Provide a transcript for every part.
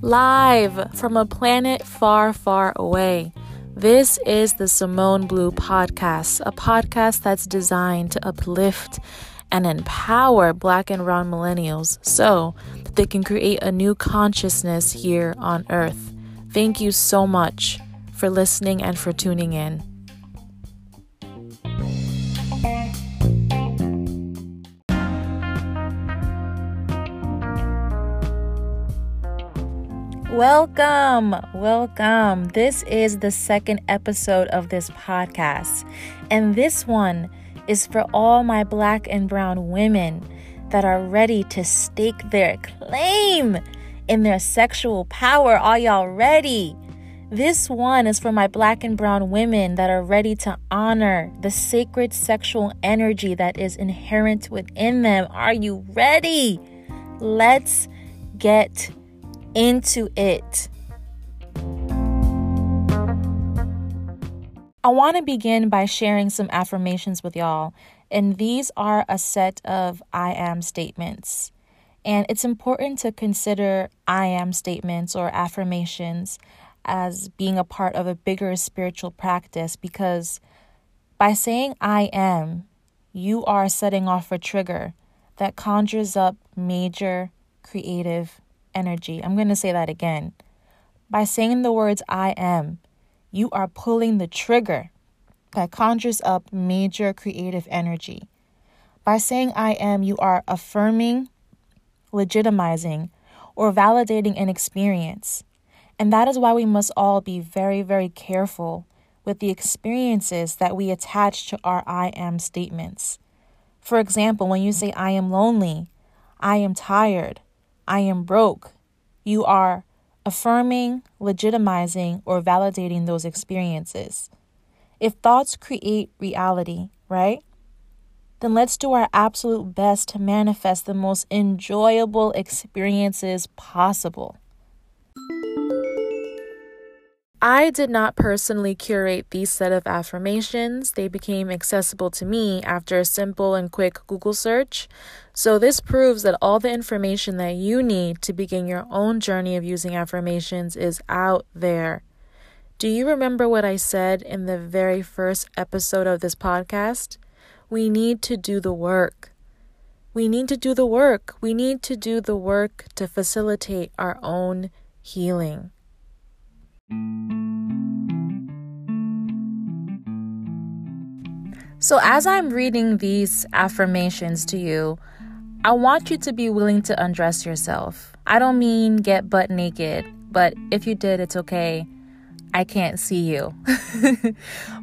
Live from a planet far, far away. This is the Simone Blue Podcast, a podcast that's designed to uplift and empower Black and Brown millennials so that they can create a new consciousness here on Earth. Thank you so much for listening and for tuning in. Welcome, welcome. This is the second episode of this podcast, and this one is for all my black and brown women that are ready to stake their claim in their sexual power. Are y'all ready? This one is for my black and brown women that are ready to honor the sacred sexual energy that is inherent within them. Are you ready? Let's get into it. I want to begin by sharing some affirmations with y'all, and these are a set of I am statements. And it's important to consider I am statements or affirmations as being a part of a bigger spiritual practice because by saying I am, you are setting off a trigger that conjures up major creative energy. I'm going to say that again. By saying the words I am, you are pulling the trigger that conjures up major creative energy. By saying I am, you are affirming, legitimizing, or validating an experience. And that is why we must all be very, very careful with the experiences that we attach to our I am statements. For example, when you say I am lonely, I am tired, I am broke. You are affirming, legitimizing, or validating those experiences. If thoughts create reality, right? Then let's do our absolute best to manifest the most enjoyable experiences possible. I did not personally curate these set of affirmations. They became accessible to me after a simple and quick Google search. So, this proves that all the information that you need to begin your own journey of using affirmations is out there. Do you remember what I said in the very first episode of this podcast? We need to do the work. We need to do the work. We need to do the work to facilitate our own healing. So, as I'm reading these affirmations to you, I want you to be willing to undress yourself. I don't mean get butt naked, but if you did, it's okay. I can't see you.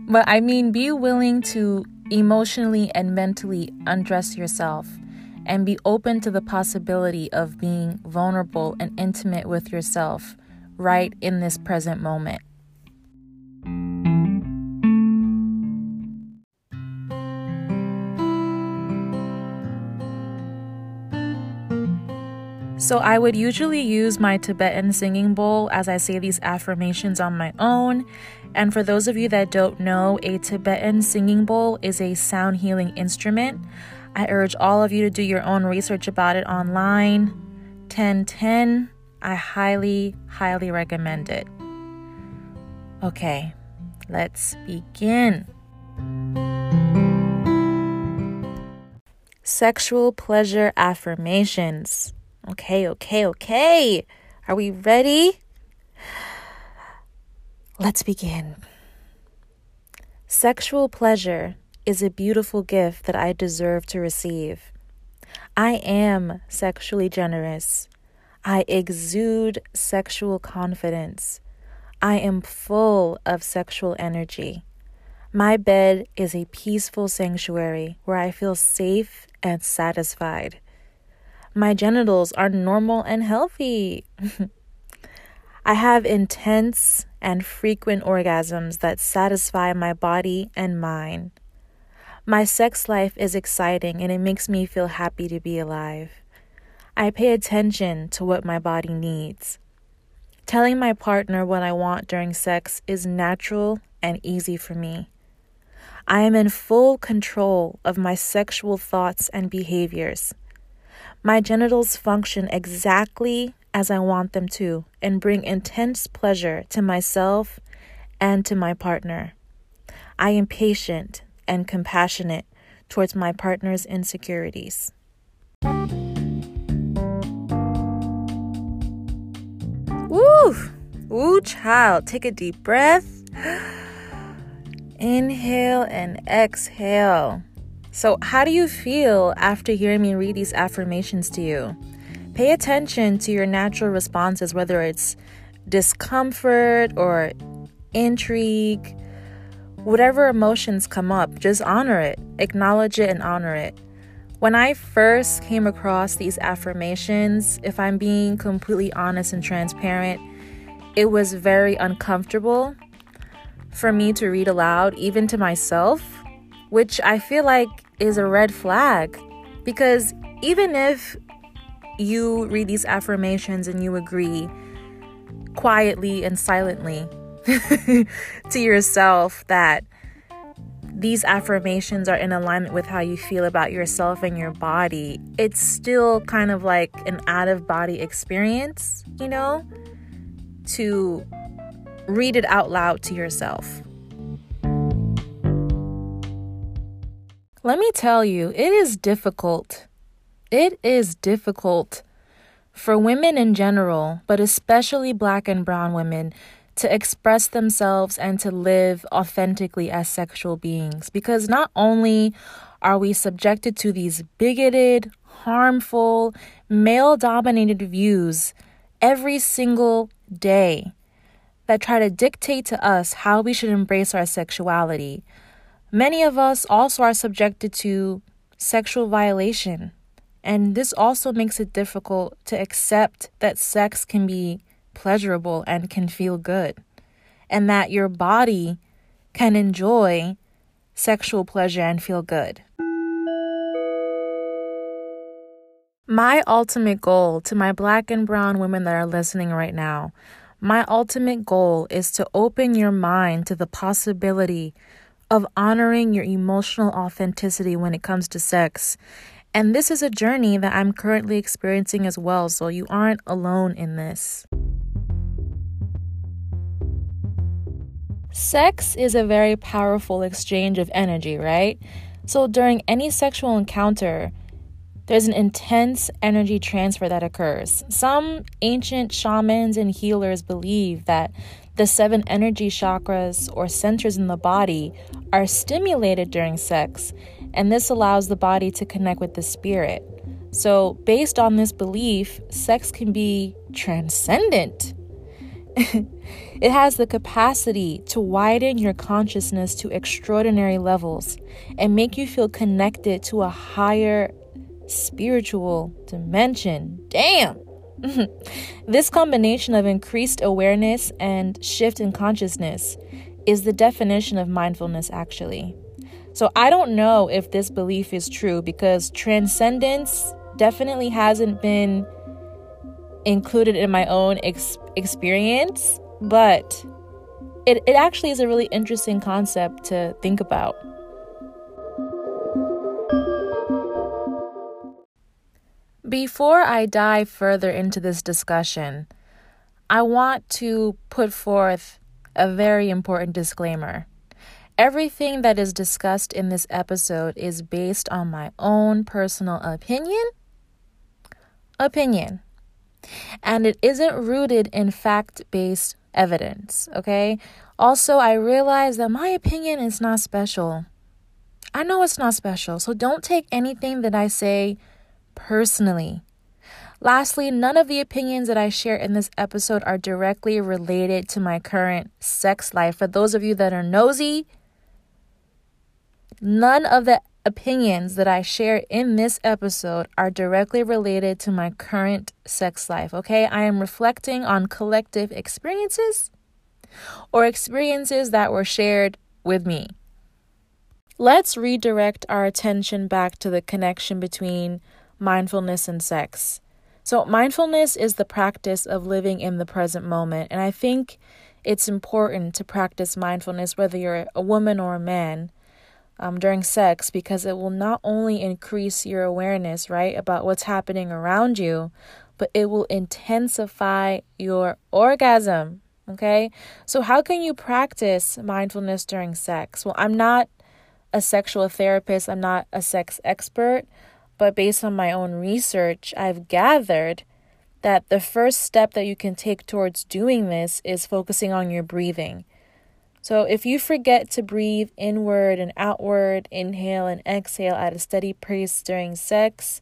but I mean, be willing to emotionally and mentally undress yourself and be open to the possibility of being vulnerable and intimate with yourself right in this present moment. So, I would usually use my Tibetan singing bowl as I say these affirmations on my own. And for those of you that don't know, a Tibetan singing bowl is a sound healing instrument. I urge all of you to do your own research about it online. 1010 I highly, highly recommend it. Okay, let's begin. Sexual pleasure affirmations. Okay, okay, okay. Are we ready? Let's begin. Sexual pleasure is a beautiful gift that I deserve to receive. I am sexually generous. I exude sexual confidence. I am full of sexual energy. My bed is a peaceful sanctuary where I feel safe and satisfied. My genitals are normal and healthy. I have intense and frequent orgasms that satisfy my body and mind. My sex life is exciting and it makes me feel happy to be alive. I pay attention to what my body needs. Telling my partner what I want during sex is natural and easy for me. I am in full control of my sexual thoughts and behaviors. My genitals function exactly as I want them to and bring intense pleasure to myself and to my partner. I am patient and compassionate towards my partner's insecurities. Woo! Woo, child. Take a deep breath. Inhale and exhale. So, how do you feel after hearing me read these affirmations to you? Pay attention to your natural responses, whether it's discomfort or intrigue, whatever emotions come up, just honor it, acknowledge it, and honor it. When I first came across these affirmations, if I'm being completely honest and transparent, it was very uncomfortable for me to read aloud, even to myself, which I feel like is a red flag. Because even if you read these affirmations and you agree quietly and silently to yourself that these affirmations are in alignment with how you feel about yourself and your body, it's still kind of like an out of body experience, you know, to read it out loud to yourself. Let me tell you, it is difficult. It is difficult for women in general, but especially black and brown women, to express themselves and to live authentically as sexual beings. Because not only are we subjected to these bigoted, harmful, male dominated views every single day, that try to dictate to us how we should embrace our sexuality. Many of us also are subjected to sexual violation, and this also makes it difficult to accept that sex can be pleasurable and can feel good, and that your body can enjoy sexual pleasure and feel good. My ultimate goal to my black and brown women that are listening right now my ultimate goal is to open your mind to the possibility of honoring your emotional authenticity when it comes to sex. And this is a journey that I'm currently experiencing as well, so you aren't alone in this. Sex is a very powerful exchange of energy, right? So during any sexual encounter, there's an intense energy transfer that occurs. Some ancient shamans and healers believe that the seven energy chakras or centers in the body are stimulated during sex, and this allows the body to connect with the spirit. So, based on this belief, sex can be transcendent. it has the capacity to widen your consciousness to extraordinary levels and make you feel connected to a higher spiritual dimension. Damn! this combination of increased awareness and shift in consciousness is the definition of mindfulness, actually. So I don't know if this belief is true because transcendence definitely hasn't been included in my own ex- experience, but it, it actually is a really interesting concept to think about. Before I dive further into this discussion, I want to put forth a very important disclaimer. Everything that is discussed in this episode is based on my own personal opinion. Opinion. And it isn't rooted in fact based evidence, okay? Also, I realize that my opinion is not special. I know it's not special, so don't take anything that I say personally. Lastly, none of the opinions that I share in this episode are directly related to my current sex life. For those of you that are nosy, none of the opinions that I share in this episode are directly related to my current sex life, okay? I am reflecting on collective experiences or experiences that were shared with me. Let's redirect our attention back to the connection between mindfulness and sex. So, mindfulness is the practice of living in the present moment. And I think it's important to practice mindfulness whether you're a woman or a man. um, during sex because it will not only increase your awareness, right, about what's happening around you, but it will intensify your orgasm. Okay. So, how can you practice mindfulness during sex? Well, I'm not a sexual therapist, I'm not a sex expert, but based on my own research, I've gathered that the first step that you can take towards doing this is focusing on your breathing. So, if you forget to breathe inward and outward, inhale and exhale at a steady pace during sex,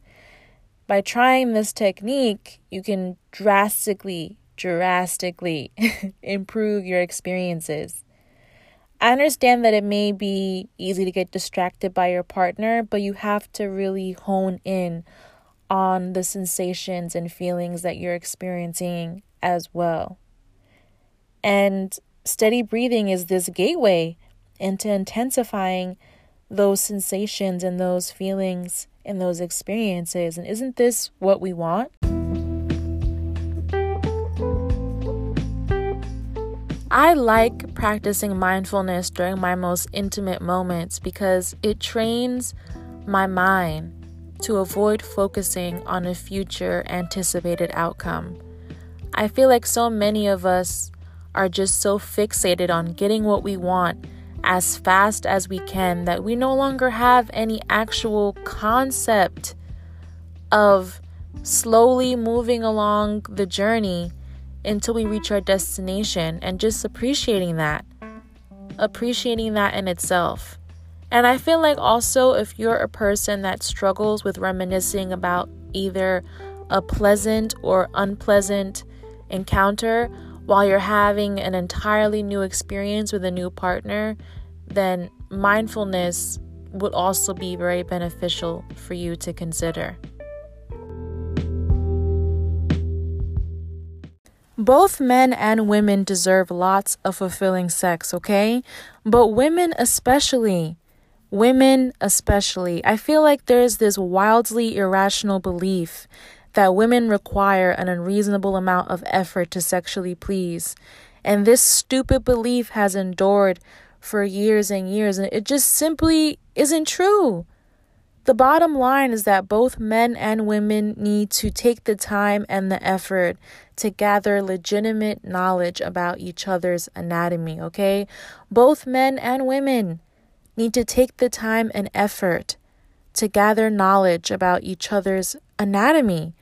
by trying this technique, you can drastically, drastically improve your experiences. I understand that it may be easy to get distracted by your partner, but you have to really hone in on the sensations and feelings that you're experiencing as well. And steady breathing is this gateway into intensifying those sensations and those feelings and those experiences. And isn't this what we want? I like practicing mindfulness during my most intimate moments because it trains my mind to avoid focusing on a future anticipated outcome. I feel like so many of us are just so fixated on getting what we want as fast as we can that we no longer have any actual concept of slowly moving along the journey until we reach our destination and just appreciating that. Appreciating that in itself. And I feel like also if you're a person that struggles with reminiscing about either a pleasant or unpleasant encounter while you're having an entirely new experience with a new partner, then mindfulness would also be very beneficial for you to consider. Both men and women deserve lots of fulfilling sex, okay? But women especially. Women especially. I feel like there's this wildly irrational belief that women require an unreasonable amount of effort to sexually please. And this stupid belief has endured for years and years, and it just simply isn't true. The bottom line is that both men and women need to take the time and the effort to gather legitimate knowledge about each other's anatomy, okay? Both men and women need to take the time and effort to gather knowledge about each other's anatomy.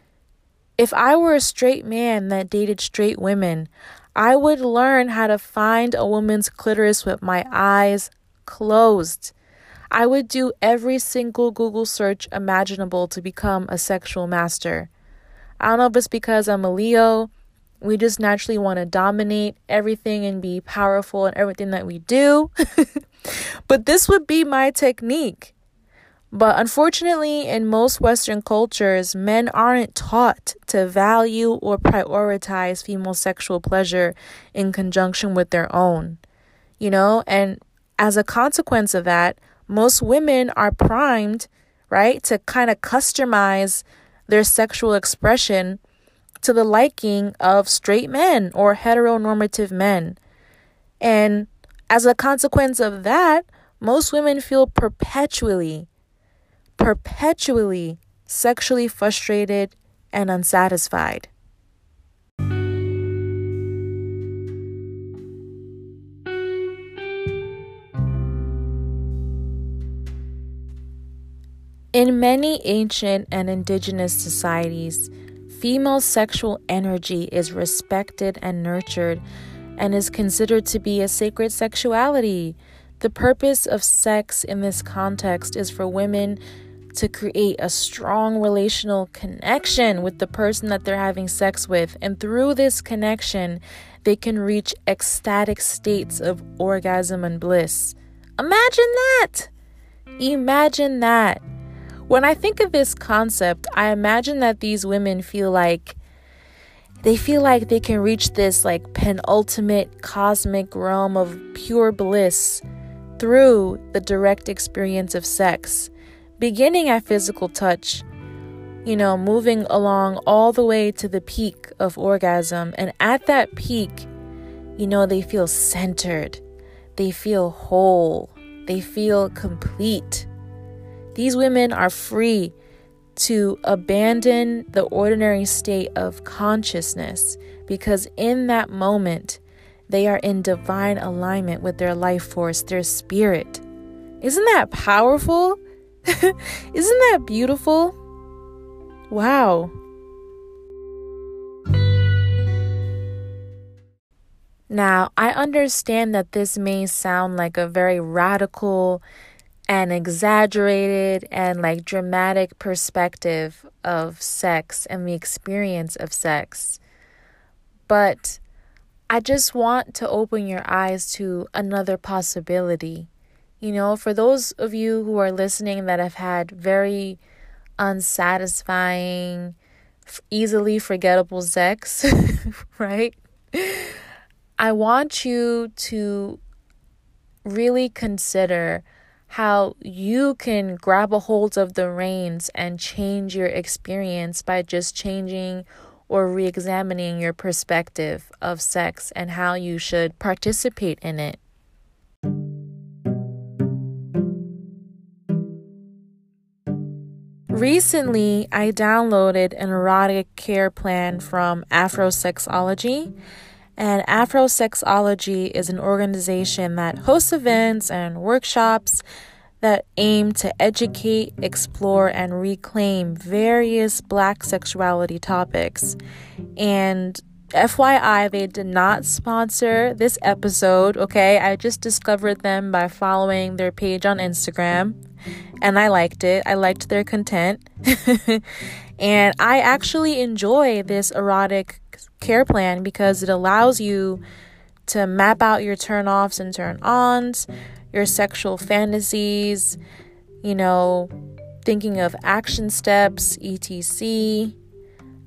If I were a straight man that dated straight women, I would learn how to find a woman's clitoris with my eyes closed. I would do every single Google search imaginable to become a sexual master. I don't know if it's because I'm a Leo. We just naturally want to dominate everything and be powerful in everything that we do. but this would be my technique. But unfortunately, in most Western cultures, men aren't taught to value or prioritize female sexual pleasure in conjunction with their own. You know, and as a consequence of that, most women are primed, right, to kind of customize their sexual expression to the liking of straight men or heteronormative men. And as a consequence of that, most women feel perpetually, perpetually sexually frustrated and unsatisfied. In many ancient and indigenous societies, female sexual energy is respected and nurtured and is considered to be a sacred sexuality. The purpose of sex in this context is for women to create a strong relational connection with the person that they're having sex with. And through this connection, they can reach ecstatic states of orgasm and bliss. Imagine that! Imagine that. When I think of this concept, I imagine that these women feel like they feel like they can reach this like penultimate cosmic realm of pure bliss through the direct experience of sex, beginning at physical touch, you know, moving along all the way to the peak of orgasm. And at that peak, you know, they feel centered, they feel whole, they feel complete. These women are free to abandon the ordinary state of consciousness because in that moment, they are in divine alignment with their life force, their spirit. Isn't that powerful? Isn't that beautiful? Wow. Now, I understand that this may sound like a very radical and exaggerated and like dramatic perspective of sex and the experience of sex. But I just want to open your eyes to another possibility. You know, for those of you who are listening that have had very unsatisfying, easily forgettable sex, right? I want you to really consider how you can grab a hold of the reins and change your experience by just changing or re examining your perspective of sex and how you should participate in it. Recently, I downloaded an erotic care plan from Afrosexology. And Afrosexology is an organization that hosts events and workshops that aim to educate, explore, and reclaim various black sexuality topics. And FYI, they did not sponsor this episode, okay? I just discovered them by following their page on Instagram and I liked it. I liked their content. and I actually enjoy this erotic care plan because it allows you to map out your turn offs and turn ons your sexual fantasies, you know, thinking of action steps, etc.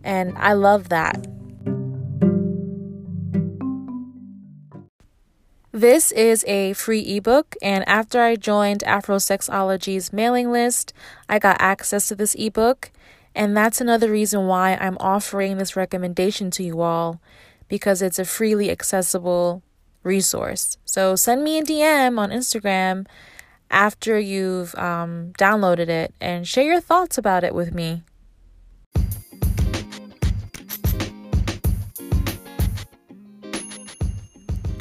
And I love that. This is a free ebook, and after I joined Afrosexology's mailing list, I got access to this ebook. And that's another reason why I'm offering this recommendation to you all because it's a freely accessible resource. So send me a DM on Instagram after you've um, downloaded it and share your thoughts about it with me.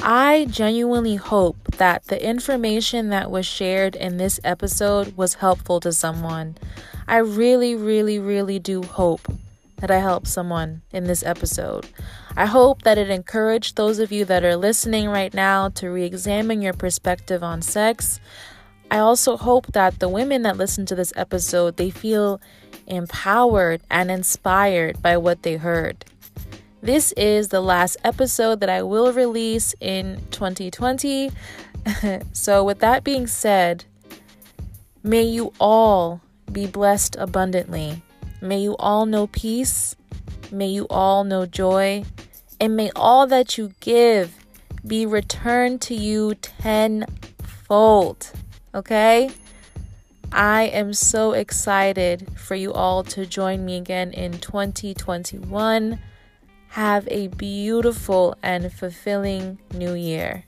I genuinely hope that the information that was shared in this episode was helpful to someone. I really, really, really do hope that I helped someone in this episode. I hope that it encouraged those of you that are listening right now to re examine your perspective on sex. I also hope that the women that listen to this episode they feel empowered and inspired by what they heard. This is the last episode that I will release in 2020. so with that being said, may you all be blessed abundantly. May you all know peace. May you all know joy. And may all that you give be returned to you tenfold. Okay? I am so excited for you all to join me again in 2021. Have a beautiful and fulfilling new year.